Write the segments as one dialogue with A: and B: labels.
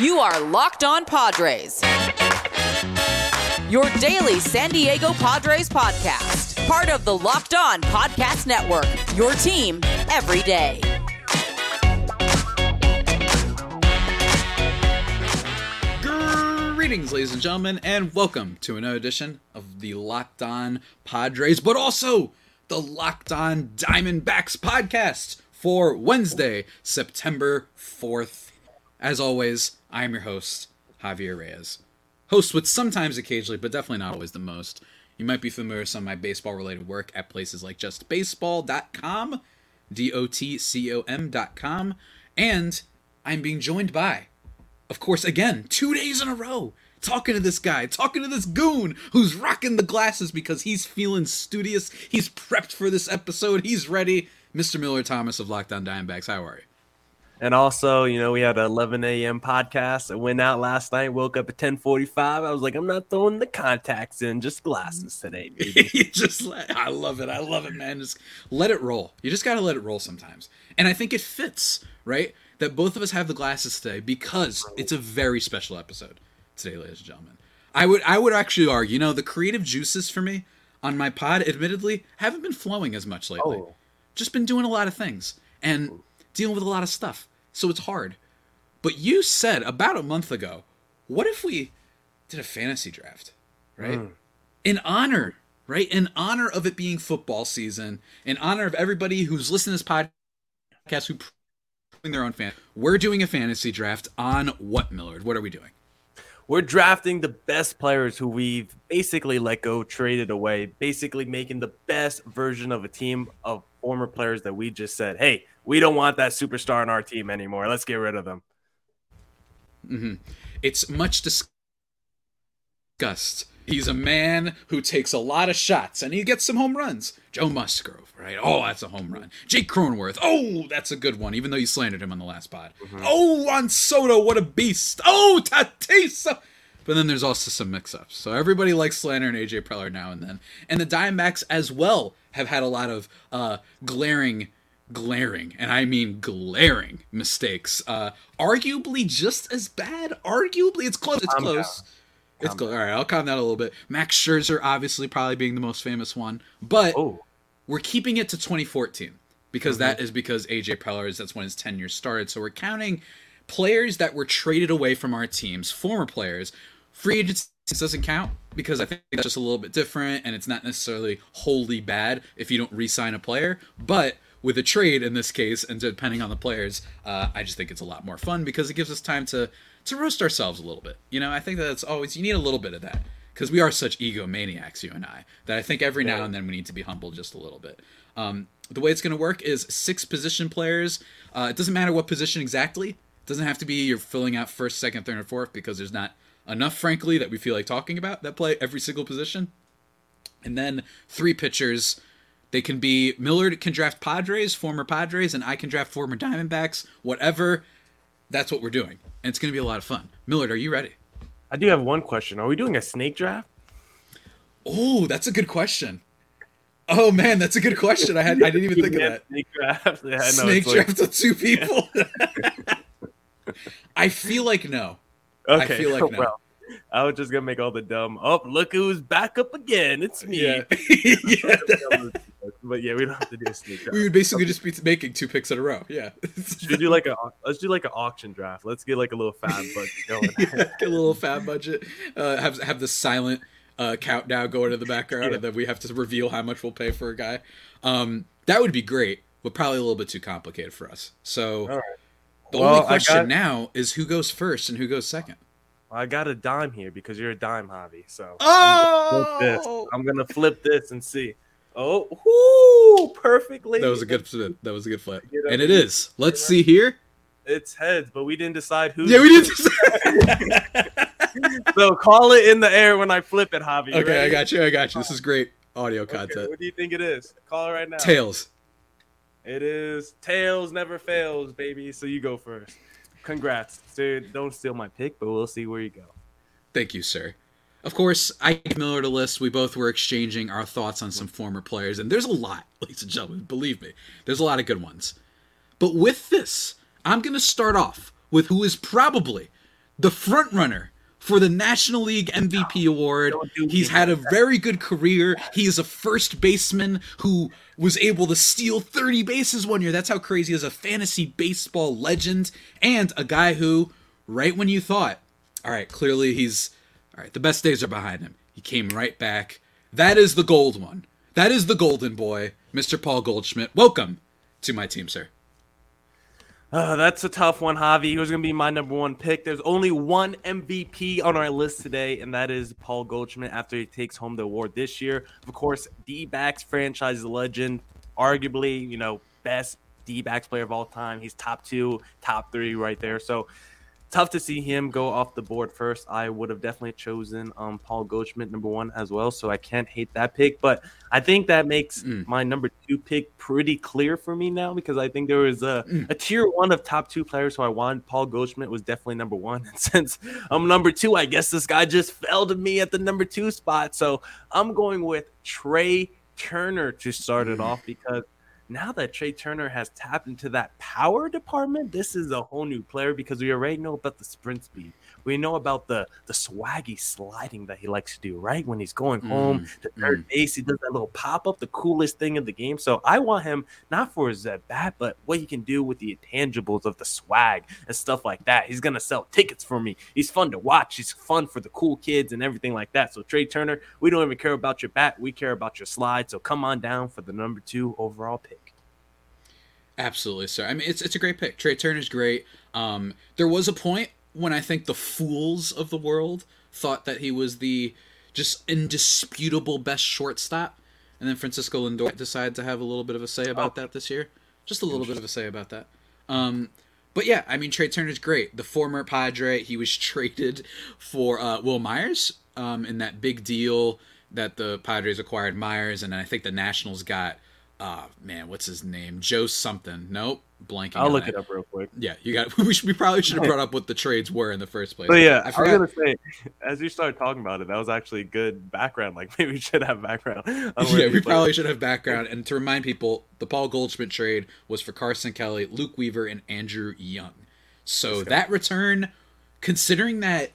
A: You are Locked On Padres. Your daily San Diego Padres podcast. Part of the Locked On Podcast Network. Your team every day.
B: Greetings, ladies and gentlemen, and welcome to another edition of the Locked On Padres, but also the Locked On Diamondbacks podcast for Wednesday, September 4th. As always, I am your host, Javier Reyes. Host with sometimes occasionally, but definitely not always the most. You might be familiar with some of my baseball related work at places like justbaseball.com, D O T C O M.com, and I'm being joined by, of course, again, two days in a row, talking to this guy, talking to this goon who's rocking the glasses because he's feeling studious. He's prepped for this episode. He's ready. Mr. Miller Thomas of Locked On Diamondbacks. How are you?
C: And also, you know, we had an 11 a.m. podcast. I went out last night, woke up at 10:45. I was like, I'm not throwing the contacts in, just glasses today,
B: you just let, I love it. I love it, man. Just let it roll. You just got to let it roll sometimes. And I think it fits, right? That both of us have the glasses today because it's a very special episode today, ladies and gentlemen. I would I would actually argue, you know, the creative juices for me on my pod, admittedly, haven't been flowing as much lately.
C: Oh.
B: Just been doing a lot of things and dealing with a lot of stuff. So it's hard. But you said about a month ago, what if we did a fantasy draft, right? Hmm. In honor, right? In honor of it being football season, in honor of everybody who's listening to this podcast who playing their own fan. We're doing a fantasy draft on what, Millard? What are we doing?
C: We're drafting the best players who we've basically let go, traded away, basically making the best version of a team of former players that we just said, hey, we don't want that superstar on our team anymore. Let's get rid of them.
B: It's much discussed. He's a man who takes a lot of shots and he gets some home runs. Joe Musgrove, right? Oh, that's a home run. Jake Cronenworth. Oh, that's a good one, even though you slandered him on the last pod. Oh, Juan Soto, what a beast. Oh, Tatisa. But then there's also some mix ups. So everybody likes Slander and AJ Preller now and then. And the Diamondbacks as well have had a lot of uh, glaring, glaring, and I mean glaring mistakes. Uh, arguably just as bad. Arguably, it's close. It's
C: Calm
B: close. It's close. All right, I'll calm that a little bit. Max Scherzer, obviously, probably being the most famous one. But
C: Oh,
B: we're keeping it to 2014 because that is because AJ Preller is that's when his tenure started. So we're counting players that were traded away from our teams, former players. Free agency doesn't count because I think that's just a little bit different and it's not necessarily wholly bad if you don't re-sign a player. But with a trade in this case, and depending on the players, uh, I just think it's a lot more fun because it gives us time to to roast ourselves a little bit. You know, I think that it's always you need a little bit of that because we are such egomaniacs, you and I, that I think every now and then we need to be humble just a little bit. Um, the way it's going to work is six position players. Uh, it doesn't matter what position exactly. It doesn't have to be you're filling out first, second, third, or fourth because there's not enough, frankly, that we feel like talking about that play every single position. And then three pitchers. They can be Millard can draft Padres, former Padres, and I can draft former Diamondbacks. Whatever. That's what we're doing, and it's going to be a lot of fun. Millard, are you ready?
C: I do have one question. Are we doing a snake draft?
B: Oh, that's a good question. Oh man, that's a good question. I had I didn't even think of that.
C: Snake draft. Yeah, I
B: Snake
C: it's like-
B: draft of two people. I feel like no.
C: Okay,
B: feel like no.
C: well, I was just gonna make all the dumb. Oh, look who's back up again! It's me.
B: Yeah, yeah.
C: but yeah, we don't have to do a snake draft.
B: We would basically just be making two picks in a row. Yeah,
C: Should do like a let's do like an auction draft. Let's get like a little FAAB budget going.
B: Get a little FAAB budget. Uh, have have the silent uh, countdown going in the background,
C: Yeah.
B: and then we have to reveal how much we'll pay for a guy. Um, that would be great, but probably a little bit too complicated for us. So
C: right.
B: the
C: Well,
B: only question
C: got-
B: now is who goes first and who goes second.
C: I got a dime here because you're a dime hobby. So
B: Oh,
C: I'm gonna flip this. Oh! I'm gonna flip this and see. Oh, whoo, perfectly.
B: that was a good flip. That was a good flip,
C: Get up.
B: and it is. Let's see here.
C: It's heads, but we didn't decide who.
B: Yeah, we didn't.
C: So call it in the air when I flip it, hobby. You
B: okay, I got you. I got you. This is great audio
C: Okay,
B: content.
C: what do you think it is? Call it right now.
B: Tails.
C: It is tails never fails, baby. So you go first. Congrats, dude. Don't steal my pick, but we'll see where you go.
B: Thank you, sir. Of course, I gave Miller a list. We both were exchanging our thoughts on some former players, and there's a lot, ladies and gentlemen. Believe me, there's a lot of good ones. But with this, I'm going to start off with who is probably the front runner for the National League MVP award. He's had a very good career. He is a first baseman who was able to steal 30 bases one year. That's how crazy he is. A fantasy baseball legend and a guy who, right when you thought, all right, clearly he's, all right, the best days are behind him. He came right back. That is the gold one. That is the golden boy, Mr. Paul Goldschmidt. Welcome to my team, sir.
C: Uh, that's a tough one, Javi. Was going to be my number one pick. There's only one MVP on our list today, and that is Paul Goldschmidt after he takes home the award this year. Of course, D backs franchise legend, arguably, you know, best D backs player of all time. He's top two, top three right there. So tough to see him go off the board first. I would have definitely chosen um, Paul Goldschmidt number one as well, so I can't hate that pick. But I think that makes
B: Mm.
C: my number two pick pretty clear for me now because I think there was a,
B: Mm.
C: a tier one of top two players who I wanted. Paul Goldschmidt was definitely number one. And since I'm number two, I guess this guy just fell to me at the number two spot. So I'm going with Trea Turner to start it
B: Mm.
C: off because now that Trea Turner has tapped into that power department, this is a whole new player because we already know about the sprint speed. We know about the the swaggy sliding that he likes to do, right? When he's going home to third base, he does that little pop up, the coolest thing in the game. So I want him not for his at bat, but what he can do with the intangibles of the swag and stuff like that. He's gonna sell tickets for me. He's fun to watch. He's fun for the cool kids and everything like that. So Trea Turner, we don't even care about your bat. We care about your slide. So come on down for the number two overall pick.
B: Absolutely, sir. I mean, it's it's a great pick. Trea Turner's great. Um, there was a point when I think the fools of the world thought that he was the just indisputable best shortstop, and then Francisco Lindor decided to have a little bit of a say about that this year. Just a little bit of a say about that. Um, but yeah, I mean, Trea Turner's great. The former Padre, he was traded for uh, Wil Myers um, in that big deal that the Padres acquired Myers, and I think the Nationals got, uh, man, what's his name? Joe something. Nope, blanking.
C: I'll look
B: that.
C: it up real quick.
B: Yeah, you got. We, should, we probably should have brought up what the trades were in the first place.
C: But yeah,
B: I
C: I, was gonna say, as you started talking about it, that was actually good background. Like maybe we should have background.
B: yeah, we probably should have background. And to remind people, the Paul Goldschmidt trade was for Carson Kelly, Luke Weaver, and Andrew Young. So that return, considering that,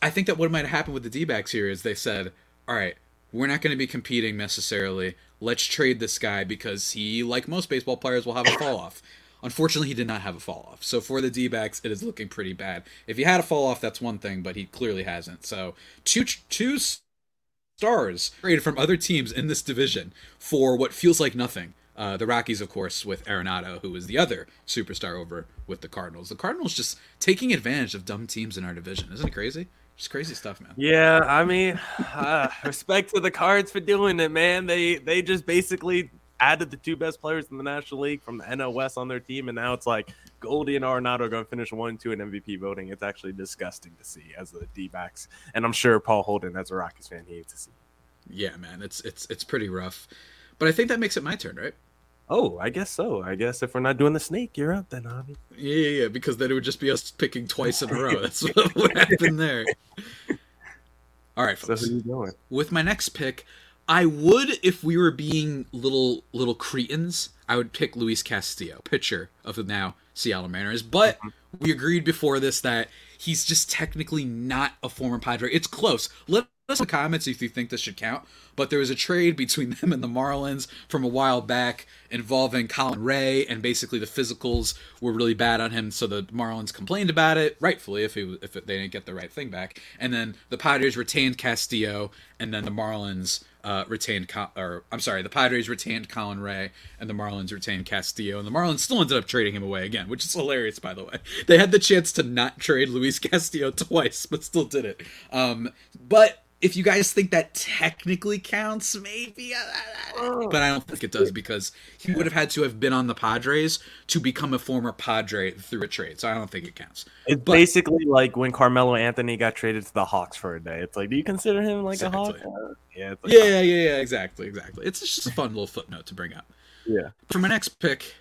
B: I think that what might have happened with the D backs here is they said, all right, we're not going to be competing necessarily. Let's trade this guy because he, like most baseball players, will have a fall off. Unfortunately, he did not have a fall off. So for the D backs, it is looking pretty bad. If he had a fall off, that's one thing, but he clearly hasn't. So two two stars traded from other teams in this division for what feels like nothing. Uh, the Rockies, of course, with Arenado, who is the other superstar over with the Cardinals. The Cardinals just taking advantage of dumb teams in our division. Isn't it crazy? Just crazy stuff, man.
C: Yeah, I mean, uh, respect to the Cards for doing it, man. They they just basically added the two best players in the National League from the NL West on their team, and now it's like Goldie and Arenado are going to finish one and two in MVP voting. It's actually disgusting to see as the D backs, and I'm sure Paul Holden, as a Rockies fan, he hates to see.
B: Yeah, man, it's it's it's pretty rough. But I think that makes it my turn, right?
C: Oh, I guess so. I guess if we're not doing the snake, you're up then, Javi.
B: Yeah, yeah, yeah, because then it would just be us picking twice in a row. That's what would happen there. All right,
C: So
B: folks.
C: going?
B: with my next pick, I would if we were being little little cretins, I would pick Luis Castillo, pitcher of the now Seattle Mariners. But mm-hmm. we agreed before this that he's just technically not a former Padre. It's close. Let us in the comments if you think this should count. But there was a trade between them and the Marlins from a while back involving Colin Rea, and basically the physicals were really bad on him. So the Marlins complained about it, rightfully, if he if they didn't get the right thing back. And then the Padres retained Castillo, and then the Marlins uh, retained, or I'm sorry, the Padres retained Colin Rea, and the Marlins retained Castillo, and the Marlins still ended up trading him away again, which is hilarious, by the way. They had the chance to not trade Luis Castillo twice, but still did it. Um, but if you guys think that technically counts, maybe, but I don't think it does because he would have had to have been on the Padres to become a former Padre through a trade. So I don't think it counts.
C: It's
B: But-
C: basically like when Carmelo Anthony got traded to the Hawks for a day. It's like, do you consider him like a Hawk? Yeah, like,
B: Yeah, yeah, yeah, exactly, exactly. It's just a fun little footnote to bring up.
C: yeah.
B: For my next pick,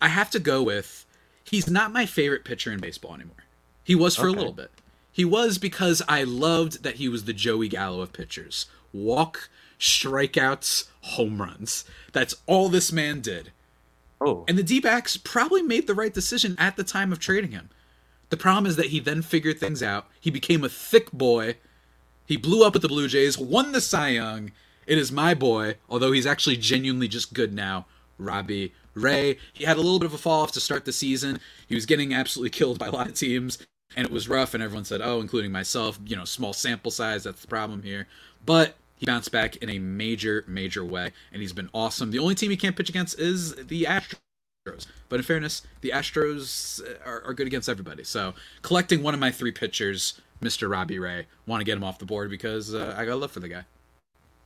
B: I have to go with he's not my favorite pitcher in baseball anymore. He was for a little bit. He was because I loved that he was the Joey Gallo of pitchers. Walk, strikeouts, home runs. That's all this man did.
C: Oh,
B: And the D backs probably made the right decision at the time of trading him. The problem is that he then figured things out. He became a thick boy. He blew up with the Blue Jays, won the Cy Young. It is my boy, although he's actually genuinely just good now, Robbie Ray. He had a little bit of a fall off to start the season. He was getting absolutely killed by a lot of teams, and it was rough. And everyone said, "Oh, including myself, you know, small sample size. That's the problem here." But he bounced back in a major, major way, and he's been awesome. The only team he can't pitch against is the Astros. But in fairness, the Astros are, are good against everybody. So collecting one of my three pitchers, Mr. Robbie Ray, want to get him off the board because uh, I got love for the guy.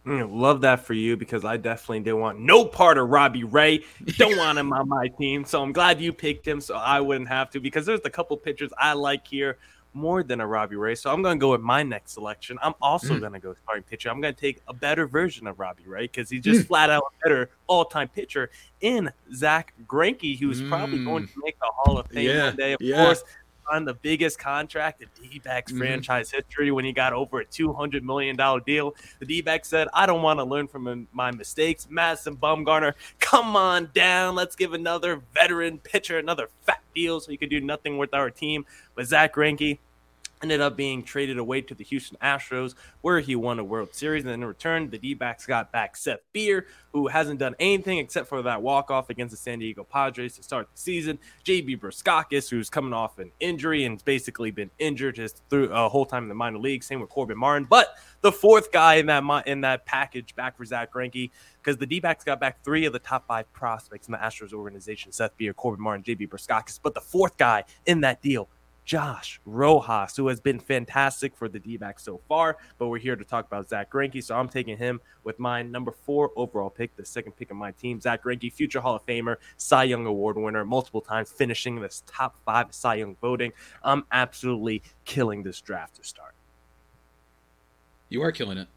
C: Mm, love that for you because I definitely didn't want no part of Robbie Ray. Don't want him on my team. So I'm glad you picked him so I wouldn't have to because there's a couple pitchers I like here more than a Robbie Ray. So I'm going to go with my next selection. I'm also mm. going to go starting pitcher. I'm going to take a better version of Robbie Ray because he's just mm. flat out better all time pitcher in Zack Greinke, who's mm. probably going to make the Hall of Fame yeah. one day. Of yeah. course, on the biggest contract in D-backs mm-hmm. franchise history when he got over a $200 million deal. The D-back said, I don't want to learn from my mistakes. Madison Bumgarner, come on down. Let's give another veteran pitcher another fat deal so he could do nothing with our team. But Zack Greinke, ended up being traded away to the Houston Astros, where he won a World Series. And then in return, the D backs got back Seth Beer, who hasn't done anything except for that walk off against the San Diego Padres to start the season. JB Bukauskas, who's coming off an injury and basically been injured just through a uh, whole time in the minor league. Same with Corbin Martin. But the fourth guy in that in that package back for Zack Greinke, because the D backs got back three of the top five prospects in the Astros organization Seth Beer, Corbin Martin, JB Bukauskas. But the fourth guy in that deal Josh Rojas, who has been fantastic for the D so far. But we're here to talk about Zack Greinke. So I'm taking him with my number four overall pick, the second pick of my team. Zack Greinke, future Hall of Famer, Cy Young Award winner, multiple times finishing this top five Cy Young voting. I'm absolutely killing this draft to start.
B: You are killing it.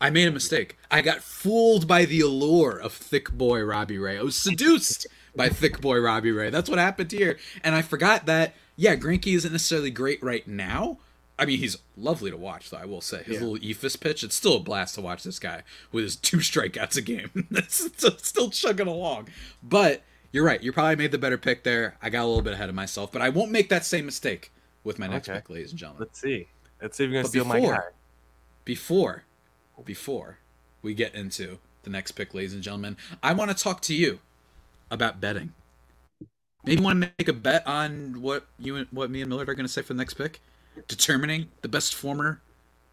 B: I made a mistake. I got fooled by the allure of thick boy Robbie Ray. I was seduced by thick boy Robbie Ray. That's what happened here. And I forgot that yeah, Greinke isn't necessarily great right now. I mean, he's lovely to watch, though. I will say his yeah. little eephus pitch. It's still a blast to watch this guy with his two strikeouts a game. it's still chugging along. But you're right. You probably made the better pick there. I got a little bit ahead of myself, but I won't make that same mistake with my next okay. pick, ladies and gentlemen.
C: Let's see. Let's see if you're gonna but steal before, my guy.
B: Before, before we get into the next pick, ladies and gentlemen, I want to talk to you about betting. Maybe you want to make a bet on what you and what me and Millard are going to say for the next pick, determining the best former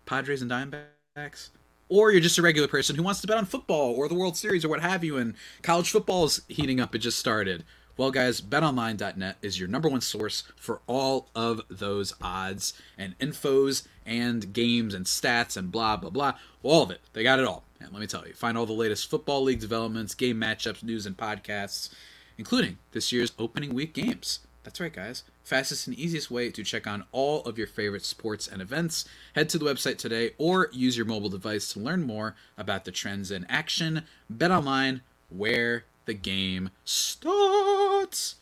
B: Padres and Diamondbacks. Or you're just a regular person who wants to bet on football or the World Series or what have you, and college football is heating up. It just started. Well, guys, betonline.net is your number one source for all of those odds and infos and games and stats and blah, blah, blah. All of it. They got it all. And let me tell you, find all the latest football league developments, game matchups, news, and podcasts including this year's opening week games. That's right, guys. Fastest and easiest way to check on all of your favorite sports and events. Head to the website today or use your mobile device to learn more about the trends in action. Bet online where the game starts.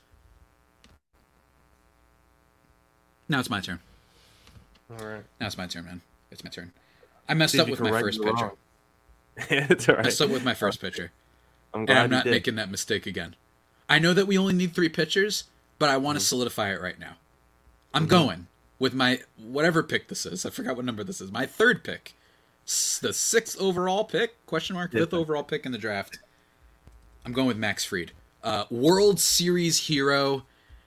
B: Now it's my turn.
C: All right.
B: Now it's my turn, man. It's my turn. I messed up with my first pitcher.
C: it's all right. I
B: messed up with my first pitcher. I'm glad and I'm not making that mistake again. I know that we only need three pitchers, but I want to mm-hmm. solidify it right now. I'm mm-hmm. going with my whatever pick this is. I forgot what number this is. My third pick, the sixth overall pick? Question mark. Fifth overall pick in the draft. I'm going with Max Fried, uh, World Series hero.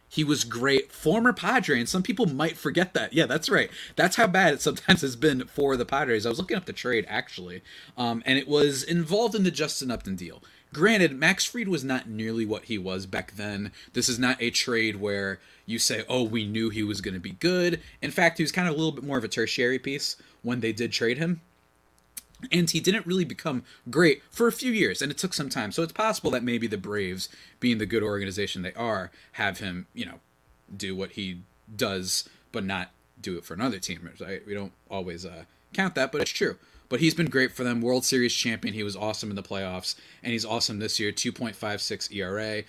B: He was great, former Padre, and some people might forget that. Yeah, that's right. That's how bad it sometimes has been for the Padres. I was looking up the trade actually, um, and it was involved in the Justin Upton deal. Granted, Max Fried was not nearly what he was back then. This is not a trade where you say, oh, we knew he was going to be good. In fact, he was kind of a little bit more of a tertiary piece when they did trade him. And he didn't really become great for a few years, and it took some time. So it's possible that maybe the Braves, being the good organization they are, have him, you know, do what he does, but not do it for another team. Right? We don't always uh, count that, but it's true. But he's been great for them. World Series champion. He was awesome in the playoffs, and he's awesome this year. 2.56 ERA.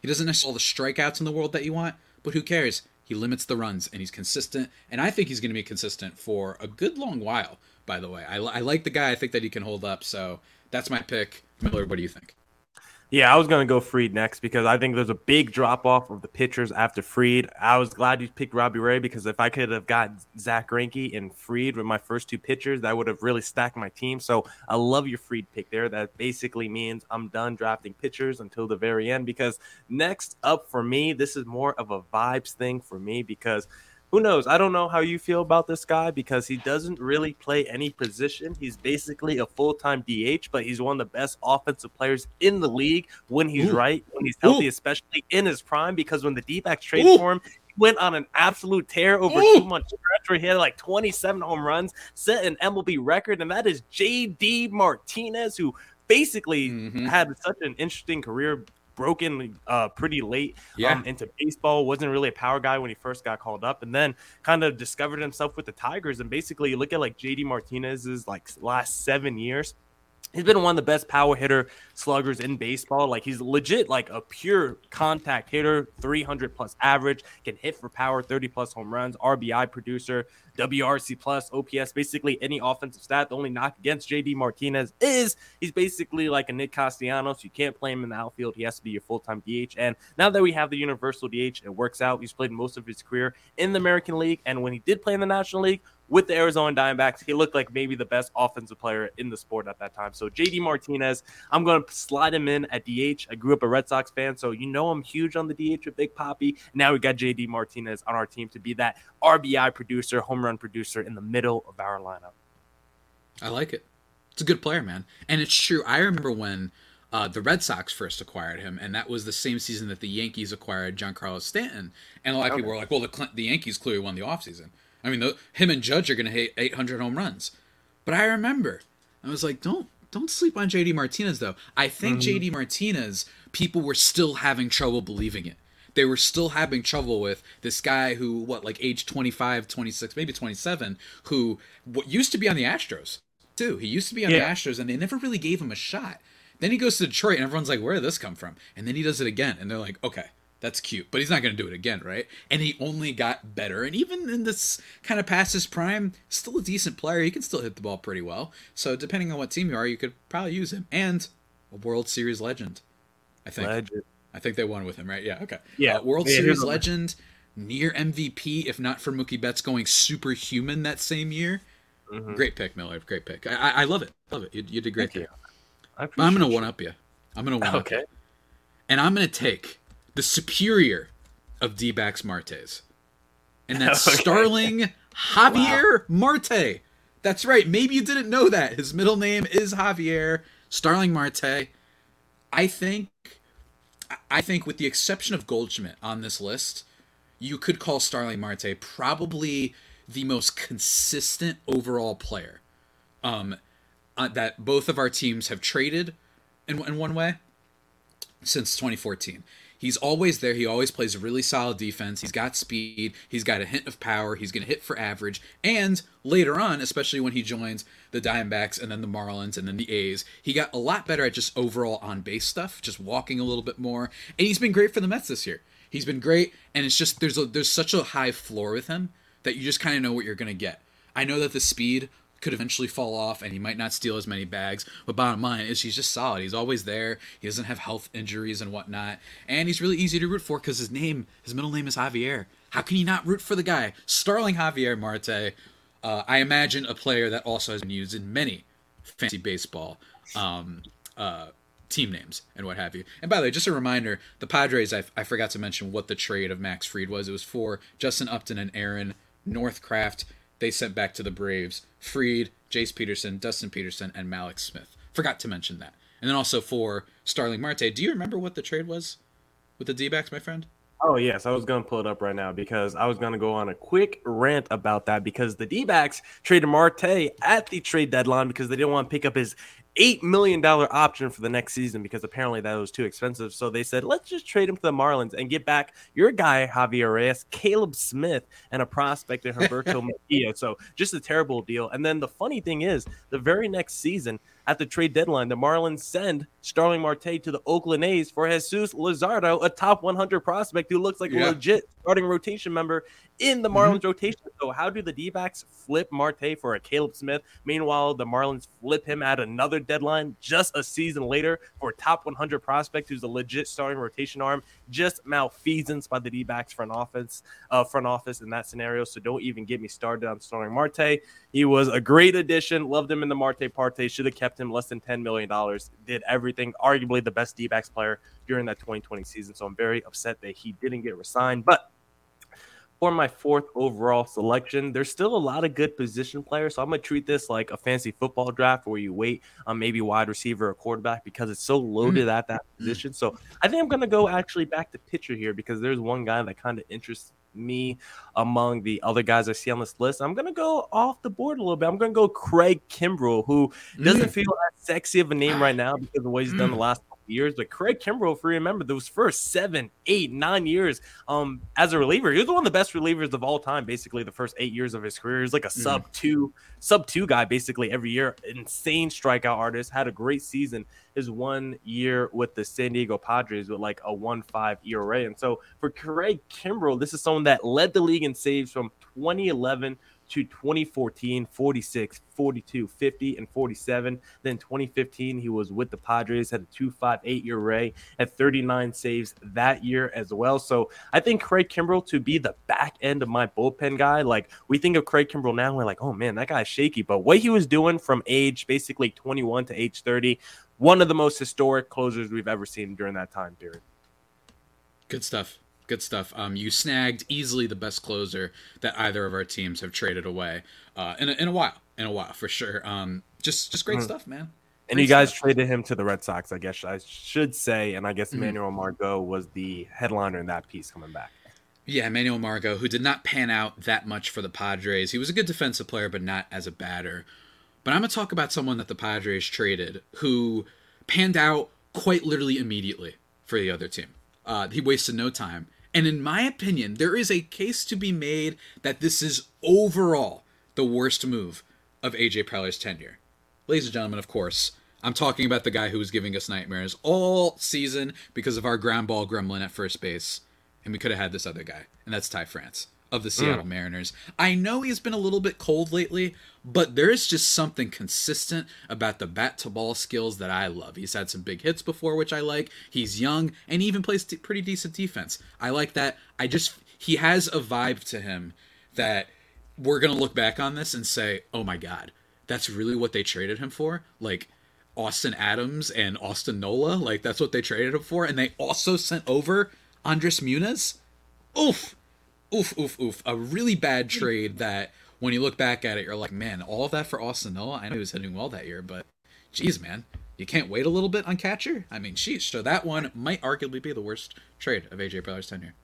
B: He doesn't necessarily all the strikeouts in the world that you want, but who cares? He limits the runs, and he's consistent. And I think he's going to be consistent for a good long while. By the way, I, I like the guy. I think that he can hold up. So that's my pick. Miller, what do you think?
C: Yeah, I was gonna go Fried next because I think there's a big drop off of the pitchers after Fried. I was glad you picked Robbie Ray because if I could have got Zack Greinke and Fried with my first two pitchers, that would have really stacked my team. So I love your Fried pick there. That basically means I'm done drafting pitchers until the very end because next up for me, this is more of a vibes thing for me because who knows? I don't know how you feel about this guy because he doesn't really play any position. He's basically a full time DH, but he's one of the best offensive players in the league when he's Ooh. right, when he's healthy, Ooh. especially in his prime. Because when the D backs traded for him, he went on an absolute tear over Ooh. two months stretch where he had like 27 home runs, set an MLB record, and that is JD Martinez, who basically mm-hmm. had such an interesting career broken uh, pretty late yeah. um, into baseball. Wasn't really a power guy when he first got called up, and then kind of discovered himself with the Tigers. And basically, you look at like JD Martinez's like last seven years he's been one of the best power hitter sluggers in baseball. Like he's legit like a pure contact hitter, 300 plus average, can hit for power, 30 plus home runs, RBI producer, WRC plus, OPS, basically any offensive stat. The only knock against JD Martinez is he's basically like a Nick Castellanos. You can't play him in the outfield. He has to be your full time DH. And now that we have the universal DH, it works out. He's played most of his career in the American League. And when he did play in the National League, with the Arizona Diamondbacks. He looked like maybe the best offensive player in the sport at that time. So JD Martinez, I'm going to slide him in at DH. I grew up a Red Sox fan, so you know I'm huge on the DH with Big Poppy. Now we got JD Martinez on our team to be that RBI producer, home run producer in the middle of our lineup.
B: I like it. It's a good player, man. And it's true. I remember when uh, the Red Sox first acquired him, and that was the same season that the Yankees acquired Giancarlo Stanton. And a lot of okay. people were like, well, the, the Yankees clearly won the offseason. I mean, the, him and Judge are going to hit 800 home runs. But I remember, I was like, don't don't sleep on JD Martinez though. I think mm-hmm. JD Martinez, people were still having trouble believing it. They were still having trouble with this guy who, what, like age 25, 26, maybe 27, who what used to be on the Astros too. He used to be on yeah. the Astros, and they never really gave him a shot. Then he goes to Detroit, and everyone's like, "Where did this come from?" And then he does it again, and they're like, "Okay, that's cute, but he's not going to do it again, right? And he only got better. And even in this kind of past his prime, still a decent player. He can still hit the ball pretty well. So depending on what team you are, you could probably use him. And a World Series legend, I think. Legend. I think they won with him, right? Yeah. Okay.
C: Yeah.
B: Uh, World yeah, Series legend, near MVP, if not for Mookie Betts going superhuman that same year. Mm-hmm. Great pick, Miller. Great pick. I, I love it. Love it. You, you did great. Thank I'm going to one up you. I'm going to one okay. up you. And I'm going to take the superior of D backs Martes. And that's okay. Starling Javier wow. Marte. That's right. Maybe you didn't know that. His middle name is Javier Starling Marte. I think I think with the exception of Goldschmidt on this list, you could call Starling Marte probably the most consistent overall player um, uh, that both of our teams have traded in, in one way since 2014. He's always there. He always plays really solid defense. He's got speed. He's got a hint of power. He's going to hit for average. And later on, especially when he joins the Diamondbacks and then the Marlins and then the A's, he got a lot better at just overall on base stuff, just walking a little bit more. And he's been great for the Mets this year. He's been great, and it's just there's a there's such a high floor with him that you just kind of know what you're going to get. I know that the speed could eventually fall off and he might not steal as many bags. But bottom line is he's just solid. He's always there. He doesn't have health injuries and whatnot. And he's really easy to root for because his name, his middle name is Javier. How can you not root for the guy? Starling Javier Marte. Uh, I imagine a player that also has been used in many fancy baseball um, uh, team names and what have you. And by the way, just a reminder, the Padres, I, I forgot to mention what the trade of Max Fried was. It was for Justin Upton and Aaron Northcraft they sent back to the Braves Fried, Jace Peterson, Dustin Peterson, and Mallex Smith. Forgot to mention that. And then also for Starling Marte. Do you remember what the trade was with the D backs, my friend?
C: Oh, yes. I was going to pull it up right now because I was going to go on a quick rant about that because the D backs traded Marte at the trade deadline because they didn't want to pick up his eight million dollar option for the next season because apparently that was too expensive. So they said, let's just trade him to the Marlins and get back your guy Javier Reyes, Caleb Smith, and a prospect in Humberto Mejia. So just a terrible deal. And then the funny thing is, the very next season at the trade deadline, the Marlins send Starling Marte to the Oakland A's for Jesus Luzardo, a top 100 prospect who looks like yeah. a legit starting rotation member in the Marlins mm-hmm. rotation. So how do the D-backs flip Marte for a Caleb Smith? Meanwhile, the Marlins flip him at another deadline just a season later for top 100 prospect who's a legit starting rotation arm. Just malfeasance by the D-backs front office, uh, front office in that scenario. So don't even get me started on Starling Marte. He was a great addition. Loved him in the Marte parte. Should have kept him less than $10 million. Did everything. Arguably the best D-backs player during that 2020 season. So I'm very upset that he didn't get resigned. But for my fourth overall selection. There's still a lot of good position players, so I'm gonna treat this like a fancy football draft where you wait on maybe wide receiver or quarterback because it's so loaded mm. at that position. So I think I'm gonna go actually back to pitcher here because there's one guy that kind of interests me among the other guys I see on this list. I'm gonna go off the board a little bit. I'm gonna go Craig Kimbrel, who doesn't mm. feel as sexy of a name right now because of what he's done the mm. last years. But Craig Kimbrel, if you remember, those first seven, eight, nine years um, as a reliever, he was one of the best relievers of all time. Basically, the first eight years of his career, he's like a mm. sub two, sub two guy basically every year. Insane strikeout artist, had a great season. His one year with the San Diego Padres with like a one five ERA, and so for Craig Kimbrel, this is someone that led the league in saves from 2011 to 2014 46 42 50 and 47 then 2015 he was with the padres had a 258 ERA at 39 saves that year as well. So i think craig kimbrel to be the back end of my bullpen guy like we think of craig kimbrel now we're like oh man that guy's shaky. But what he was doing from age basically 21 to age 30 one of the most historic closers we've ever seen during that time period.
B: Good stuff good stuff. Um, you snagged easily the best closer that either of our teams have traded away uh, in a, in a while, in a while for sure. Um, just just great mm. stuff, man.
C: Great and you guys stuff. traded him to the Red Sox, I guess I should say, and I guess mm-hmm. Manuel Margot was the headliner in that piece coming back.
B: Yeah, Manuel Margot, who did not pan out that much for the Padres. He was a good defensive player, but not as a batter. But I'm going to talk about someone that the Padres traded who panned out quite literally immediately for the other team. Uh, he wasted no time. And in my opinion, there is a case to be made that this is overall the worst move of AJ Preller's tenure. Ladies and gentlemen, of course, I'm talking about the guy who was giving us nightmares all season because of our ground ball gremlin at first base. And we could have had this other guy, and that's Ty France of the Seattle mm. Mariners. I know he's been a little bit cold lately, but there is just something consistent about the bat to ball skills that I love. He's had some big hits before, which I like. He's young and he even plays t- pretty decent defense. I like that. I just he has a vibe to him that we're going to look back on this and say, "Oh my god, that's really what they traded him for?" Like Austin Adams and Austin Nola, like that's what they traded him for and they also sent over Andres Munoz. Oof oof, oof, oof. A really bad trade that when you look back at it, you're like, man, all of that for Austin Nola. I know he was hitting well that year, but geez, man, you can't wait a little bit on catcher. I mean, sheesh. So that one might arguably be the worst trade of AJ Preller's tenure.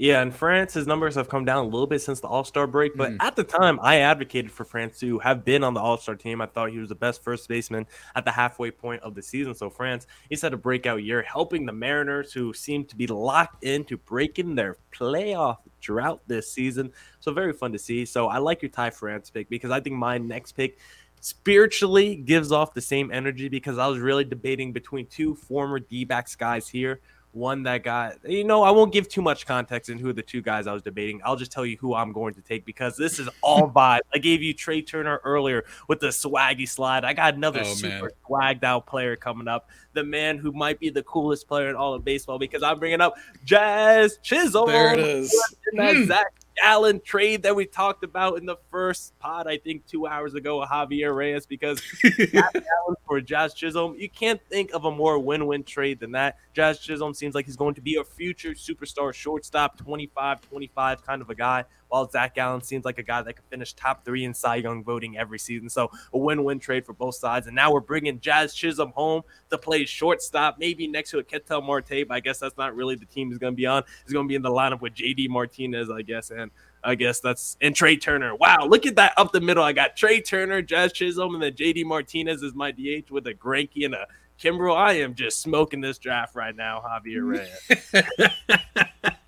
C: Yeah, and France's numbers have come down a little bit since the All Star break, but mm. at the time, I advocated for France to have been on the All Star team. I thought he was the best first baseman at the halfway point of the season. So France, he's had a breakout year, helping the Mariners, who seem to be locked into breaking their playoff drought this season. So very fun to see. So I like your Ty France pick because I think my next pick spiritually gives off the same energy because I was really debating between two former D backs guys here one that got you know i won't give too much context in who the two guys i was debating. I'll just tell you who i'm going to take because this is all vibe i gave you trea turner earlier with the swaggy slide. I got another oh, super man. swagged out player coming up. The man who might be the coolest player in all of baseball because i'm bringing up jazz chisholm.
B: There it is.
C: Mm. Zach Gallen trade that we talked about in the first pod, I think two hours ago, Javier Reyes, because Gallen for Josh Chisholm, you can't think of a more win win trade than that. Josh Chisholm seems like he's going to be a future superstar shortstop, 25 25 kind of a guy while Zach Gallen seems like a guy that could finish top three in Cy Young voting every season. So a win-win trade for both sides. And now we're bringing Jazz Chisholm home to play shortstop, maybe next to a Ketel Marte. But I guess that's not really the team he's going to be on. He's going to be in the lineup with JD Martinez, I guess, and. I guess that's and Trea Turner. Wow, look at that up the middle. I got Trea Turner, Jazz Chisholm, and then JD Martinez is my DH with a Greinke and a Kimbrel. I am just smoking this draft right now, Javier Reyes.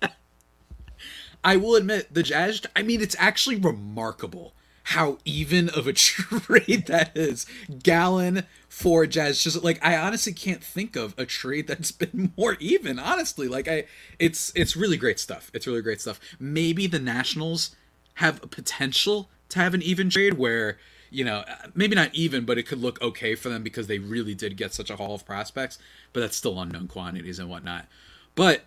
B: I will admit the Jazz. I mean, it's actually remarkable how even of a trade that is. Gallen for Jazz. Just like I honestly can't think of a trade that's been more even. Honestly, like I, it's it's really great stuff. It's really great stuff. Maybe the Nationals have a potential to have an even trade where you know maybe not even, but it could look okay for them because they really did get such a haul of prospects. But that's still unknown quantities and whatnot. But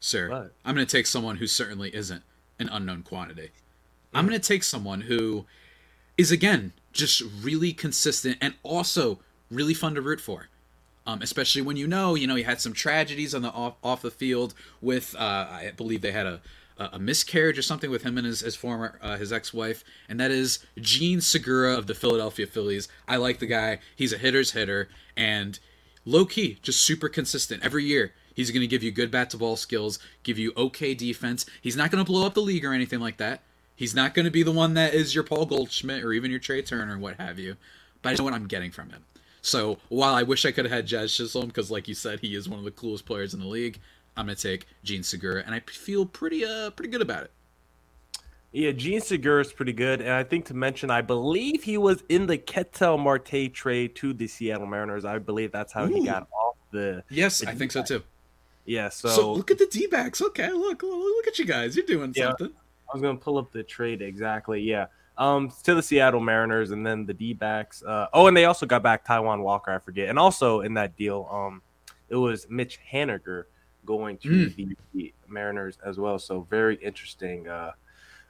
B: sir, what? I'm going to take someone who certainly isn't an unknown quantity. I'm going to take someone who is again just really consistent and also really fun to root for. Um, especially when you know, you know, he had some tragedies on the off, off the field with, uh, I believe they had a, a miscarriage or something with him and his, his former uh, his ex-wife, and that is Jean Segura of the Philadelphia Phillies. I like the guy. He's a hitter's hitter and low key, just super consistent every year. He's going to give you good bat to ball skills, give you okay defense. He's not going to blow up the league or anything like that. He's not going to be the one that is your Paul Goldschmidt or even your Trea Turner or what have you. But I know what I'm getting from him. So while I wish I could have had Jazz Chisholm, because like you said, he is one of the coolest players in the league, I'm going to take Jean Segura, and I feel pretty uh pretty good about it.
C: Yeah, Jean Segura is pretty good, and I think to mention, I believe he was in the Ketel Marte trade to the Seattle Mariners. I believe that's how Ooh. he got off the.
B: Yes,
C: the
B: I think so too.
C: Yeah, so,
B: so look at the D backs. Okay, look, look at you guys. You're doing yeah, something.
C: I was gonna pull up the trade exactly. Yeah. Um, to the Seattle Mariners and then the D backs. Uh, oh, and they also got back Taijuan Walker, I forget. And also in that deal, um, it was Mitch Haniger going to mm. the Mariners as well. So very interesting uh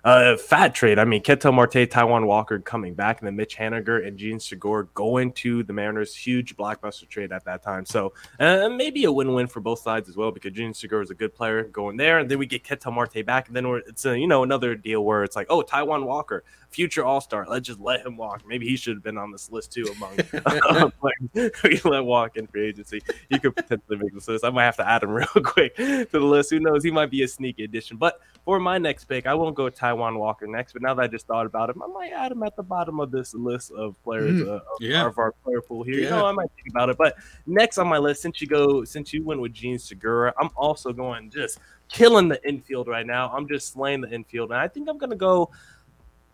C: uh, fat trade. I mean, Ketel Marte, Taijuan Walker coming back, and then Mitch Haniger and Jean Segura going to the Mariners. Huge blockbuster trade at that time. So uh, maybe a win-win for both sides as well because Jean Segura is a good player going there, and then we get Ketel Marte back, and then it's a, you know another deal where it's like, oh, Taijuan Walker, future All Star. Let's just let him walk. Maybe he should have been on this list too among we let walk in free agency. He could potentially make this list. I might have to add him real quick to the list. Who knows? He might be a sneaky addition. But for my next pick, I won't go Taijuan Walker next. But now that I just thought about him, I might add him at the bottom of this list of players mm, uh, of, yeah. of, our player pool here. Yeah. You know, I might think about it. But next on my list, since you go, since you went with Jean Segura, I'm also going just killing the infield right now. I'm just slaying the infield, and I think I'm gonna go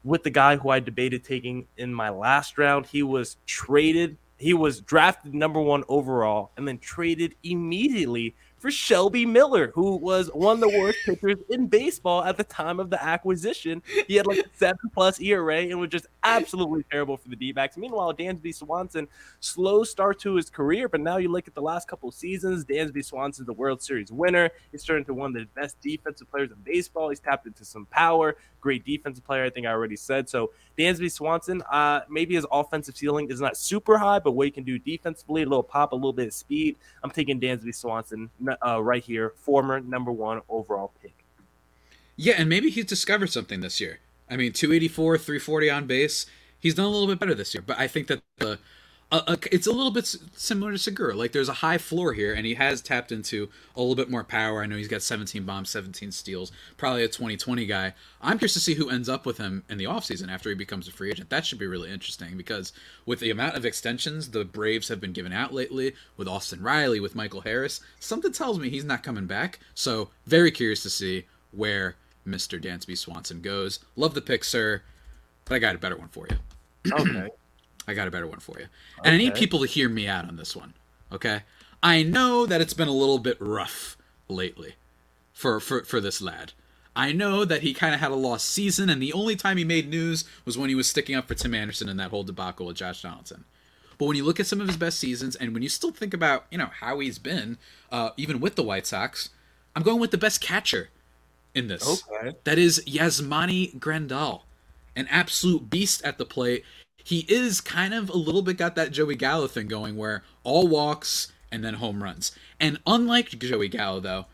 C: with the guy who I debated taking in my last round. He was traded, he was drafted number one overall, and then traded immediately for Shelby Miller, who was one of the worst pitchers in baseball at the time of the acquisition. He had like a seven plus ERA and was just absolutely terrible for the D backs. Meanwhile, Dansby Swanson, slow start to his career, but now you look at the last couple seasons, Dansby Swanson's the World Series winner. He's turned into one of the best defensive players in baseball. He's tapped into some power, great defensive player, I think I already said. So Dansby Swanson, uh, maybe his offensive ceiling is not super high, but what he can do defensively, a little pop, a little bit of speed. I'm taking Dansby Swanson uh, right here, former number one overall pick.
B: Yeah, and maybe he's discovered something this year. I mean, 284, 340 on base. He's done a little bit better this year, but I think that the it's a little bit similar to Segura. Like there's a high floor here, and he has tapped into a little bit more power. I know he's got 17 bombs, 17 steals, probably a 2020 guy. I'm curious to see who ends up with him in the offseason after he becomes a free agent. That should be really interesting because with the amount of extensions the Braves have been giving out lately, with Austin Riley, with Michael Harris, something tells me he's not coming back. So very curious to see where Mr. Dansby Swanson goes. Love the pick, sir, but I got a better one for you.
C: Okay.
B: I got a better one for you. And okay. I need people to hear me out on this one. Okay? I know that it's been a little bit rough lately for for, for this lad. I know that he kind of had a lost season, and the only time he made news was when he was sticking up for Tim Anderson in that whole debacle with Josh Donaldson. But when you look at some of his best seasons, and when you still think about you know how he's been, uh, even with the White Sox, I'm going with the best catcher in this. Okay. That is Yasmani Grandal, an absolute beast at the plate he is kind of a little bit got that Joey Gallo thing going where all walks and then home runs. And unlike Joey Gallo, though,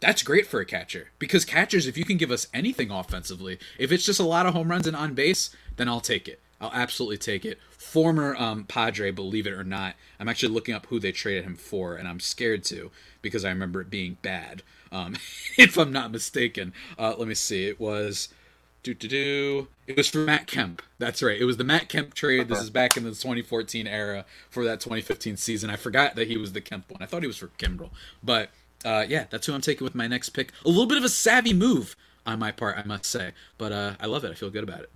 B: that's great for a catcher because catchers, if you can give us anything offensively, if it's just a lot of home runs and on base, then I'll take it. I'll absolutely take it. Former um, Padre, believe it or not, I'm actually looking up who they traded him for, and I'm scared to because I remember it being bad. Um, if I'm not mistaken, uh, let me see. It was do do do. It was for Matt Kemp. That's right. It was the Matt Kemp trade. This is back in the 2014 era for that 2015 season. I forgot that he was the Kemp one. I thought he was for Kimbrel. But uh, yeah, that's who I'm taking with my next pick. A little bit of a savvy move on my part, I must say. But uh, I love it. I feel good about it.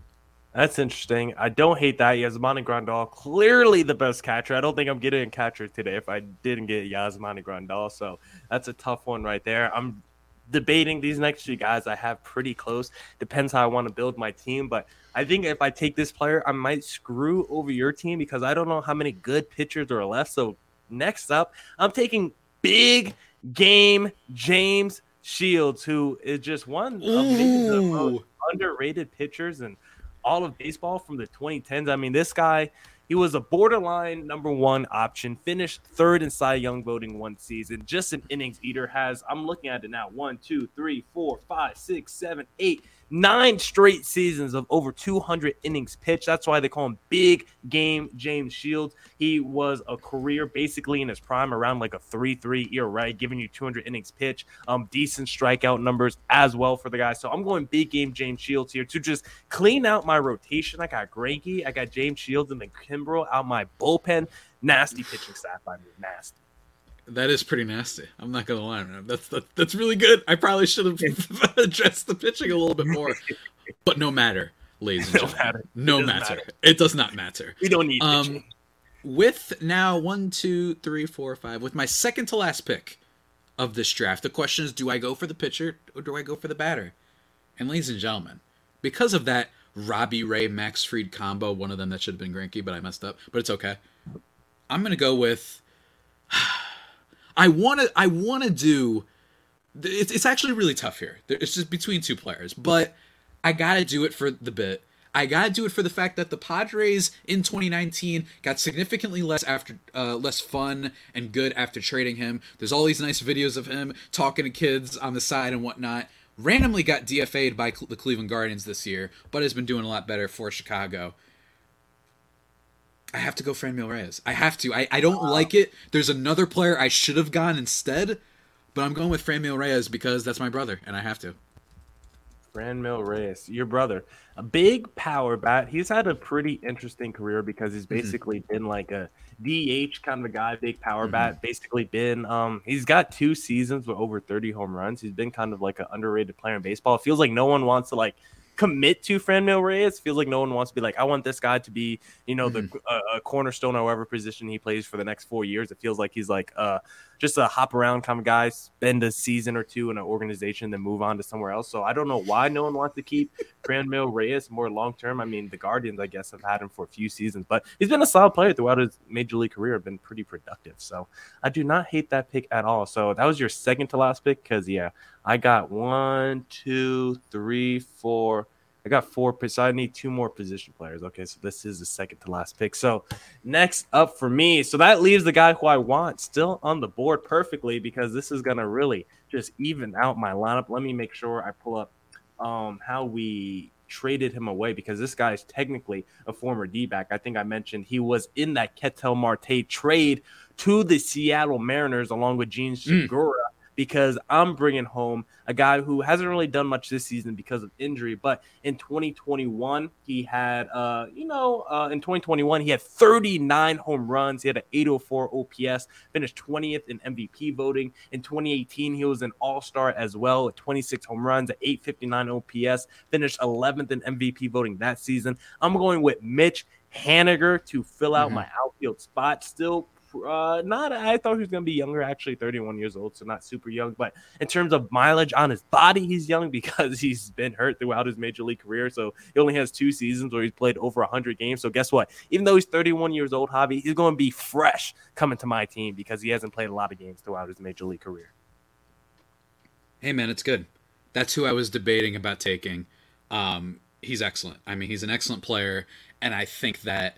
C: That's interesting. I don't hate that. Yasmani Grandal, clearly the best catcher. I don't think I'm getting a catcher today if I didn't get Yasmani Grandal. So that's a tough one right there. I'm debating these next two guys I have pretty close. Depends how I want to build my team. But I think if I take this player, I might screw over your team because I don't know how many good pitchers are left. So next up, I'm taking big game James Shields, who is just one of the most underrated pitchers and all of baseball from the 2010s. I mean, this guy, he was a borderline number one option, finished third in Cy Young voting one season, just an innings eater. Has, I'm looking at it now, one, two, three, four, five, six, seven, eight, nine straight seasons of over 200 innings pitched. That's why they call him Big Game James Shields. He was a career basically in his prime around like a 3 3 ERA, right? giving you 200 innings pitch, um, decent strikeout numbers as well for the guy. So I'm going Big Game James Shields here to just clean out my rotation. I got Greinke, I got James Shields, and then Kimbrel out my bullpen. Nasty pitching staff by me. Nasty.
B: That is pretty nasty. I'm not gonna lie, man. That's that, that's really good. I probably should have addressed the pitching a little bit more, but no matter, ladies and gentlemen, matter. no matter. matter. It does not matter.
C: We don't need um, pitching.
B: With now one, two, three, four, five. With my second to last pick of this draft, the question is: Do I go for the pitcher or do I go for the batter? And ladies and gentlemen, because of that Robbie Ray Max Fried combo, one of them that should have been Greinke, but I messed up. But it's okay. I'm gonna go with. I want to I want to do it's, it's actually really tough here. It's just between two players, but I got to do it for the bit. I got to do it for the fact that the Padres in 2019 got significantly less after uh, less fun and good after trading him. There's all these nice videos of him talking to kids on the side and whatnot. Randomly got DFA'd by the Cleveland Guardians this year, but has been doing a lot better for Chicago. I have to go Franmil Reyes. I have to. I, I don't wow. like it. There's another player I should have gone instead, but I'm going with Franmil Reyes because that's my brother, and I have to.
C: Franmil Reyes, your brother, a big power bat. He's had a pretty interesting career because he's mm-hmm. basically mm-hmm. been like a DH kind of a guy, big power mm-hmm. bat. Basically, been um, he's got two seasons with over 30 home runs. He's been kind of like an underrated player in baseball. It feels like no one wants to like commit to Franmil Reyes. It feels like no one wants to be like, I want this guy to be, you know, mm-hmm. the uh, a cornerstone, however position he plays for the next four years. It feels like he's like uh, just a hop around kind of guy, spend a season or two in an organization, then move on to somewhere else. So I don't know why no one wants to keep Franmil Reyes more long term. I mean, the Guardians, I guess, have had him for a few seasons, but he's been a solid player throughout his major league career. Been pretty productive. So I do not hate that pick at all. So that was your second to last pick, because yeah, I got one, two, three, four. I got four picks. So I need two more position players. Okay, so this is the second to last pick. So next up for me, so that leaves the guy who I want still on the board perfectly because this is gonna really just even out my lineup. Let me make sure I pull up um, how we traded him away because this guy is technically a former D back. I think I mentioned he was in that Ketel Marte trade to the Seattle Mariners along with Jean mm. Segura. Mm because I'm bringing home a guy who hasn't really done much this season because of injury. But in 2021, he had, uh, you know, uh, in 2021, he had 39 home runs. He had an 804 OPS, finished 20th in MVP voting. In 2018, he was an all star as well with 26 home runs, at 859 OPS, finished 11th in MVP voting that season. I'm going with Mitch Haniger to fill out mm-hmm. my outfield spot. Still uh, not. I thought he was gonna be younger. Actually, 31 years old, so not super young. But in terms of mileage on his body, he's young because he's been hurt throughout his major league career. So he only has two seasons where he's played over 100 games. So guess what? Even though he's 31 years old, hobby, he's to be fresh coming to my team because he hasn't played a lot of games throughout his major league career.
B: Hey man, it's good. That's who I was debating about taking. Um, he's excellent. I mean, he's an excellent player, and I think that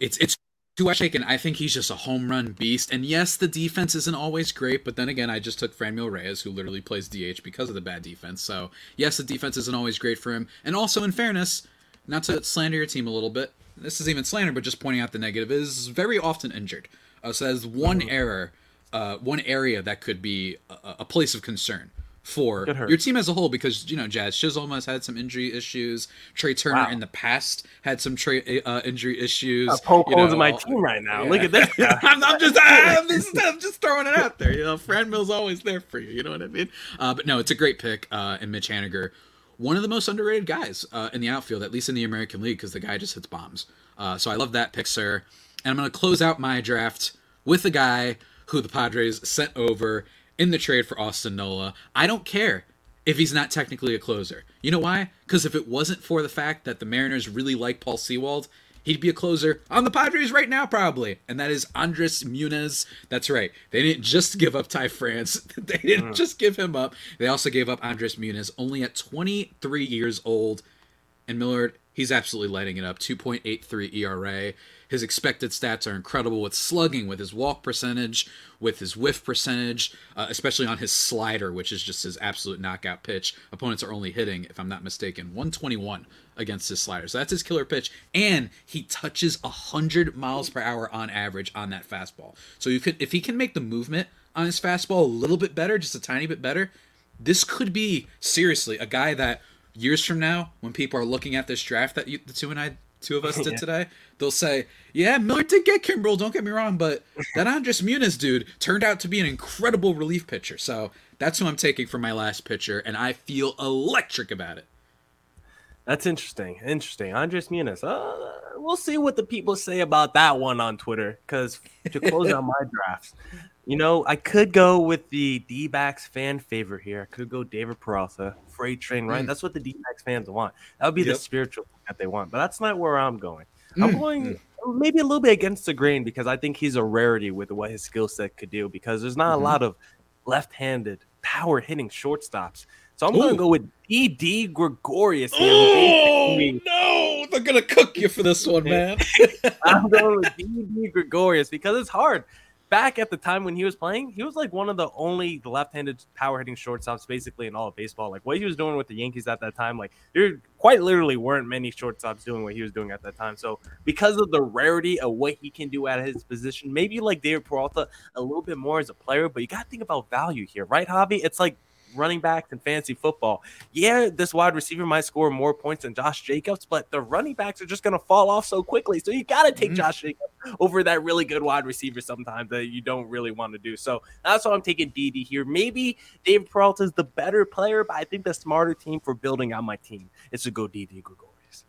B: it's it's to taken, I think he's just a home run beast. And yes, the defense isn't always great, but then again, I just took Franmil Reyes, who literally plays DH because of the bad defense. So yes, the defense isn't always great for him. And also, in fairness, not to slander your team a little bit, this is even slander, but just pointing out the negative is very often injured. Uh, so that's one error, uh, one area that could be a, a place of concern for your team as a whole because you know Jazz Chisholm has had some injury issues. Trea Turner wow. in the past had some tra- uh, injury issues.
C: Uh, Pope you know, in my team right now. Yeah. Look at this.
B: I'm, I'm, just I'm just I'm just throwing it out there. You know, Franmil's always there for you. You know what I mean? Uh, but no, it's a great pick. Uh, and Mitch Haniger, one of the most underrated guys uh, in the outfield, at least in the American League, because the guy just hits bombs. Uh, so I love that pick, sir. And I'm going to close out my draft with a guy who the Padres sent over in the trade for Austin Nola. I don't care if he's not technically a closer. You know why? Because if it wasn't for the fact that the Mariners really like Paul Sewald, he'd be a closer on the Padres right now, probably. And that is Andres Munoz. That's right. They didn't just give up Ty France, they didn't mm. just give him up. They also gave up Andres Munoz, only at 23 years old. And Millard, he's absolutely lighting it up 2.83 ERA. His expected stats are incredible with slugging, with his walk percentage, with his whiff percentage, uh, especially on his slider, which is just his absolute knockout pitch. Opponents are only hitting, if I'm not mistaken, 121 against his slider. So that's his killer pitch. And he touches 100 miles per hour on average on that fastball. So you could, if he can make the movement on his fastball a little bit better, just a tiny bit better, this could be seriously a guy that years from now, when people are looking at this draft that you, the two and I two of us did yeah. today, they'll say, "Yeah, Miller did get Kimbrel. Don't get me wrong, but that Andres Munoz dude turned out to be an incredible relief pitcher." So that's who I'm taking for my last pitcher, and I feel electric about it.
C: That's interesting. Interesting. Andres Munoz. Uh, we'll see what the people say about that one on Twitter. Because to close out my drafts, you know, I could go with the D backs fan favorite here. I could go David Peralta, freight train, right? Mm. That's what the D backs fans want. That would be yep. the spiritual that they want. But that's not where I'm going. Mm. I'm going mm. maybe a little bit against the grain because I think he's a rarity with what his skill set could do because there's not mm-hmm. a lot of left handed power hitting shortstops. So I'm going to go with Didi Gregorius. Here.
B: Oh no, they're going to cook you for this one, man.
C: I'm going with Didi Gregorius because it's hard back at the time when he was playing, he was like one of the only left-handed power hitting shortstops basically in all of baseball. Like what he was doing with the Yankees at that time, like there quite literally weren't many shortstops doing what he was doing at that time. So because of the rarity of what he can do at his position, maybe like David Peralta a little bit more as a player, but you got to think about value here, right, Javi? It's like running backs in fantasy football. Yeah, this wide receiver might score more points than Josh Jacobs, but the running backs are just going to fall off so quickly. So you got to take mm-hmm. Josh Jacobs over that really good wide receiver sometimes that you don't really want to do. So that's why I'm taking Didi here. Maybe David Peralta is the better player, but I think the smarter team for building out my team is to go Didi Gregorius.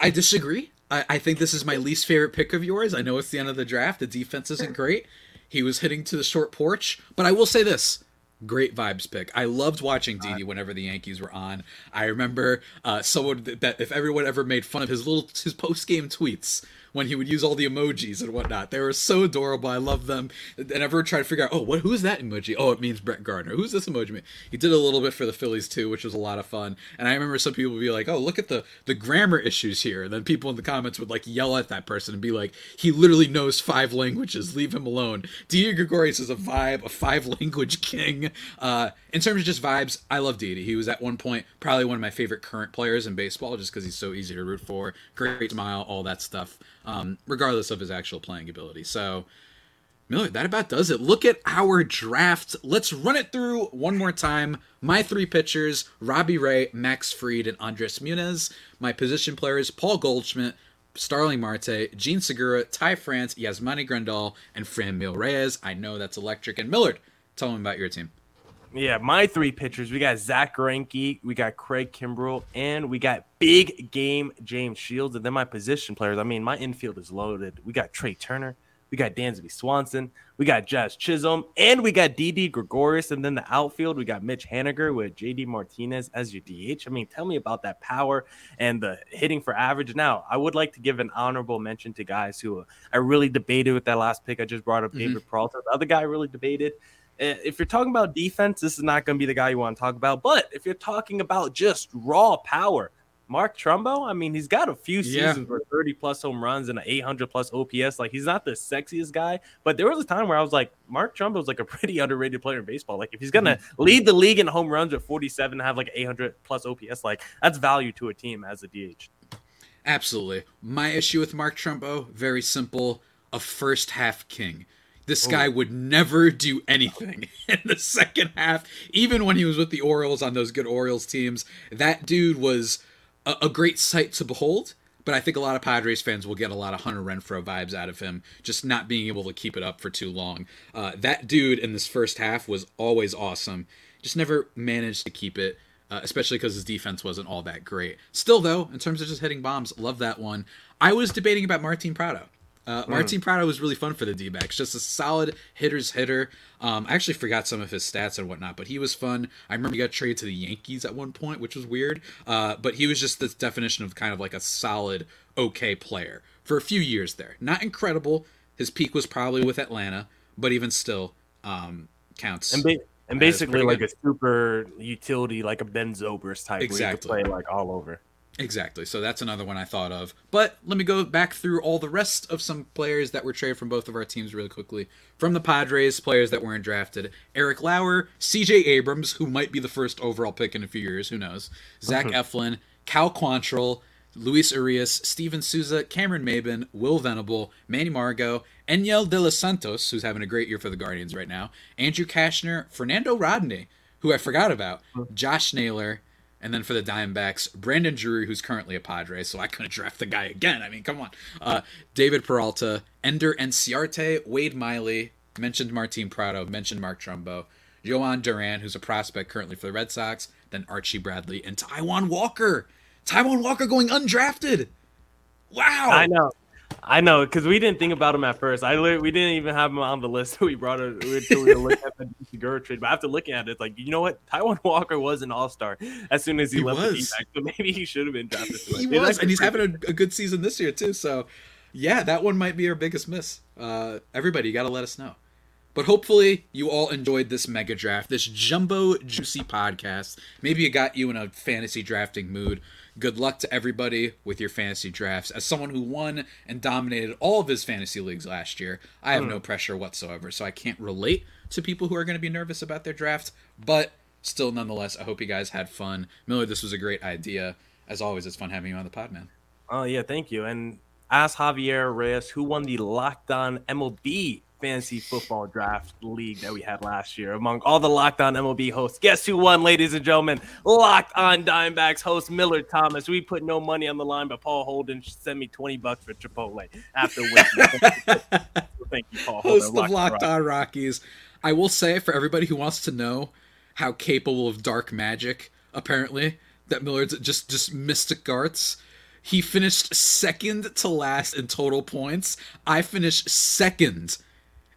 B: I disagree. I, I think this is my least favorite pick of yours. I know it's the end of the draft. The defense isn't great. He was hitting to the short porch, but I will say this: great vibes pick. I loved watching Didi whenever the Yankees were on. I remember uh, someone that if everyone ever made fun of his little his post game tweets when he would use all the emojis and whatnot. They were so adorable. I love them. And ever try to figure out, oh, what who's that emoji? Oh, it means Brett Gardner. Who's this emoji? He did a little bit for the Phillies too, which was a lot of fun. And I remember some people would be like, oh, look at the the grammar issues here. And then people in the comments would like yell at that person and be like, he literally knows five languages. Leave him alone. Didi Gregorius is a vibe, a five language king. Uh, in terms of just vibes, I love Didi. He was at one point probably one of my favorite current players in baseball, just because he's so easy to root for. Great smile, all that stuff um, regardless of his actual playing ability. So, Miller, that about does it. Look at our draft. Let's run it through one more time. My three pitchers Robbie Ray, Max Fried, and Andres Munoz. My position players Paul Goldschmidt, Starling Marte, Jean Segura, Ty France, Yasmani Grandal, and Franmil Reyes. I know that's electric. And Millard, tell me about your team.
C: Yeah, my three pitchers. We got Zack Greinke, we got Craig Kimbrel, and we got big game James Shields. And then my position players. I mean, my infield is loaded. We got Trea Turner, we got Dansby Swanson, we got Jazz Chisholm, and we got Didi Gregorius. And then the outfield, we got Mitch Haniger with JD Martinez as your DH. I mean, tell me about that power and the hitting for average. Now, I would like to give an honorable mention to guys who I really debated with that last pick. I just brought up mm-hmm. David Peralta. The other guy I really debated if you're talking about defense, this is not going to be the guy you want to talk about. But if you're talking about just raw power, Mark Trumbo, I mean, he's got a few seasons yeah. 30 plus home runs and an 800 plus OPS. Like, he's not the sexiest guy, but there was a time where I was like, Mark Trumbo is like a pretty underrated player in baseball. Like, if he's going to mm-hmm. lead the league in home runs at 47 and have like 800 plus OPS, like, that's value to a team as a DH.
B: Absolutely. My issue with Mark Trumbo, very simple a first half king This guy would never do anything in the second half, even when he was with the Orioles on those good Orioles teams. That dude was a, a great sight to behold. But I think a lot of Padres fans will get a lot of Hunter Renfroe vibes out of him, just not being able to keep it up for too long. Uh, that dude in this first half was always awesome. Just never managed to keep it, uh, especially because his defense wasn't all that great. Still, though, in terms of just hitting bombs, love that one. I was debating about Martin Prado. Uh, Martin mm. Prado was really fun for the D backs. Just a solid hitter's hitter. Um, I actually forgot some of his stats and whatnot, but he was fun. I remember he got traded to the Yankees at one point, which was weird. Uh, but he was just the definition of kind of like a solid, okay player for a few years there. Not incredible. His peak was probably with Atlanta, but even still, um, counts.
C: And, ba- and basically like good. a super utility, like a Ben Zobrist type, exactly. where you play like all over.
B: Exactly. So that's another one I thought of. But let me go back through all the rest of some players that were traded from both of our teams really quickly. From the Padres, players that weren't drafted Eric Lauer, CJ Abrams, who might be the first overall pick in a few years, who knows? Zach Eflin, Cal Quantrill, Luis Urias, Steven Souza, Cameron Maybin, Will Venable, Manny Margot, Enyel De Los Santos, who's having a great year for the Guardians right now, Andrew Cashner, Fernando Rodney, who I forgot about, Josh Naylor, and then for the Diamondbacks, Brandon Drury, who's currently a Padre, so I couldn't draft the guy again. I mean, come on. Uh, David Peralta, Ender Inciarte, Wade Miley, mentioned Martin Prado, mentioned Mark Trumbo, Jhoan Duran, who's a prospect currently for the Red Sox, then Archie Bradley, and Taijuan Walker. Taijuan Walker going undrafted. Wow.
C: I know. I know because we didn't think about him at first. I we didn't even have him on the list. we brought it until we were looking at the Segura trade. But after looking at it, like you know what, Taijuan Walker was an All Star as soon as he, he left was. the D-back, so maybe he should have been drafted.
B: he was, and he's having a, a, good season this year too. So yeah, that one might be our biggest miss. Uh, everybody, you got to let us know. But hopefully, you all enjoyed this mega draft, this jumbo juicy podcast. Maybe it got you in a fantasy drafting mood. Good luck to everybody with your fantasy drafts. As someone who won and dominated all of his fantasy leagues last year, I have mm. no pressure whatsoever, so I can't relate to people who are going to be nervous about their draft. But still, nonetheless, I hope you guys had fun. Miller, this was a great idea. As always, it's fun having you on the pod, man.
C: Oh, yeah, thank you. And ask Javier Reyes, who won the Locked On MLB fantasy football draft league that we had last year among all the Locked On MLB hosts. Guess who won, ladies and gentlemen? Locked On Diamondbacks host Miller Thomas. We put no money on the line, but Paul Holden sent me 20 bucks for Chipotle after winning.
B: Thank you, Paul Host Holden. of Locked On Rockies. I will say for everybody who wants to know how capable of dark magic, apparently, that Miller's just just mystic arts. He finished second to last in total points. I finished second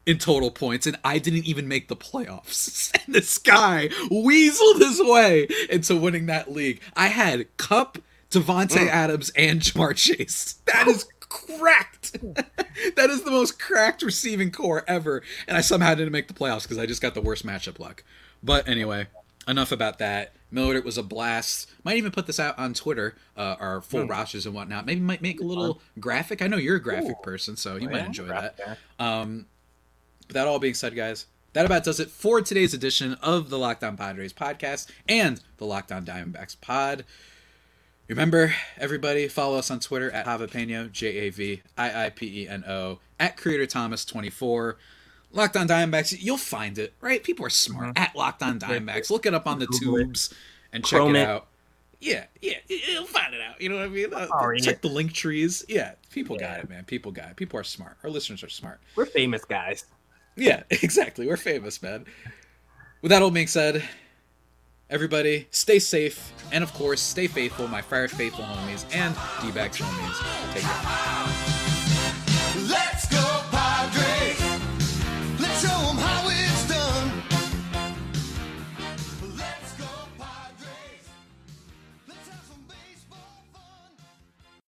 B: in total points, and I didn't even make the playoffs. And this guy weaseled his way into winning that league. I had Kupp, Davante Adams, and Ja'Marr Chase. That is cracked. that is the most cracked receiving core ever. And I somehow didn't make the playoffs because I just got the worst matchup luck. But anyway, enough about that. Millard, it was a blast. Might even put this out on Twitter, uh, our full mm. rosters and whatnot. Maybe might make a little graphic. I know you're a graphic Ooh. person, so you oh, might yeah, enjoy that. Um, but that all being said, guys, that about does it for today's edition of the Locked On Padres podcast and the Lockdown On Diamondbacks pod. Remember, everybody, follow us on Twitter at Javapeno, J A V I I P E N O, at Creator Thomas 24. Locked On Diamondbacks, you'll find it, right? People are smart. Mm-hmm. At Locked On Diamondbacks. Look it up on the tubes and check Chrome it out. Yeah, yeah, you'll find it out. You know what I mean? Uh, check the link trees. Yeah, people yeah. got it, man. People got it. People are smart. Our listeners are smart.
C: We're famous guys.
B: Yeah, exactly. We're famous, man. With that all being said, everybody stay safe, and of course, stay faithful, my Friar Faithful homies and D-backs homies. Take care.